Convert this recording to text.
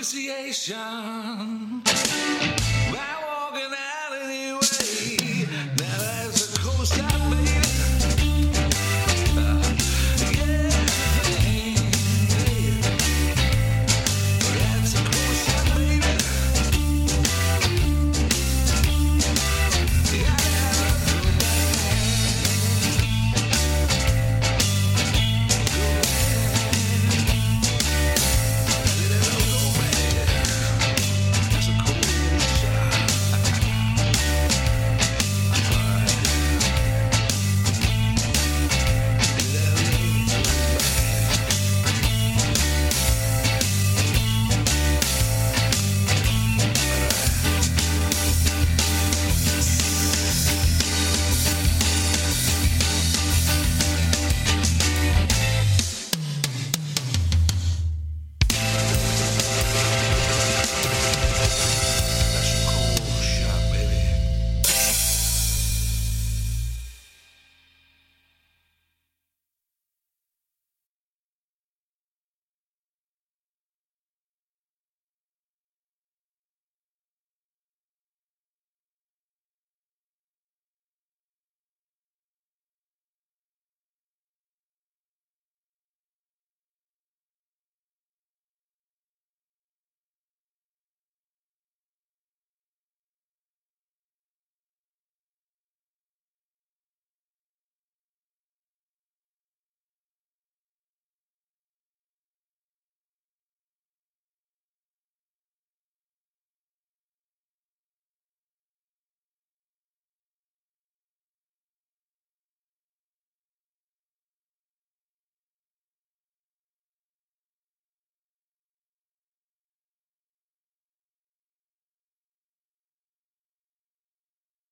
appreciation.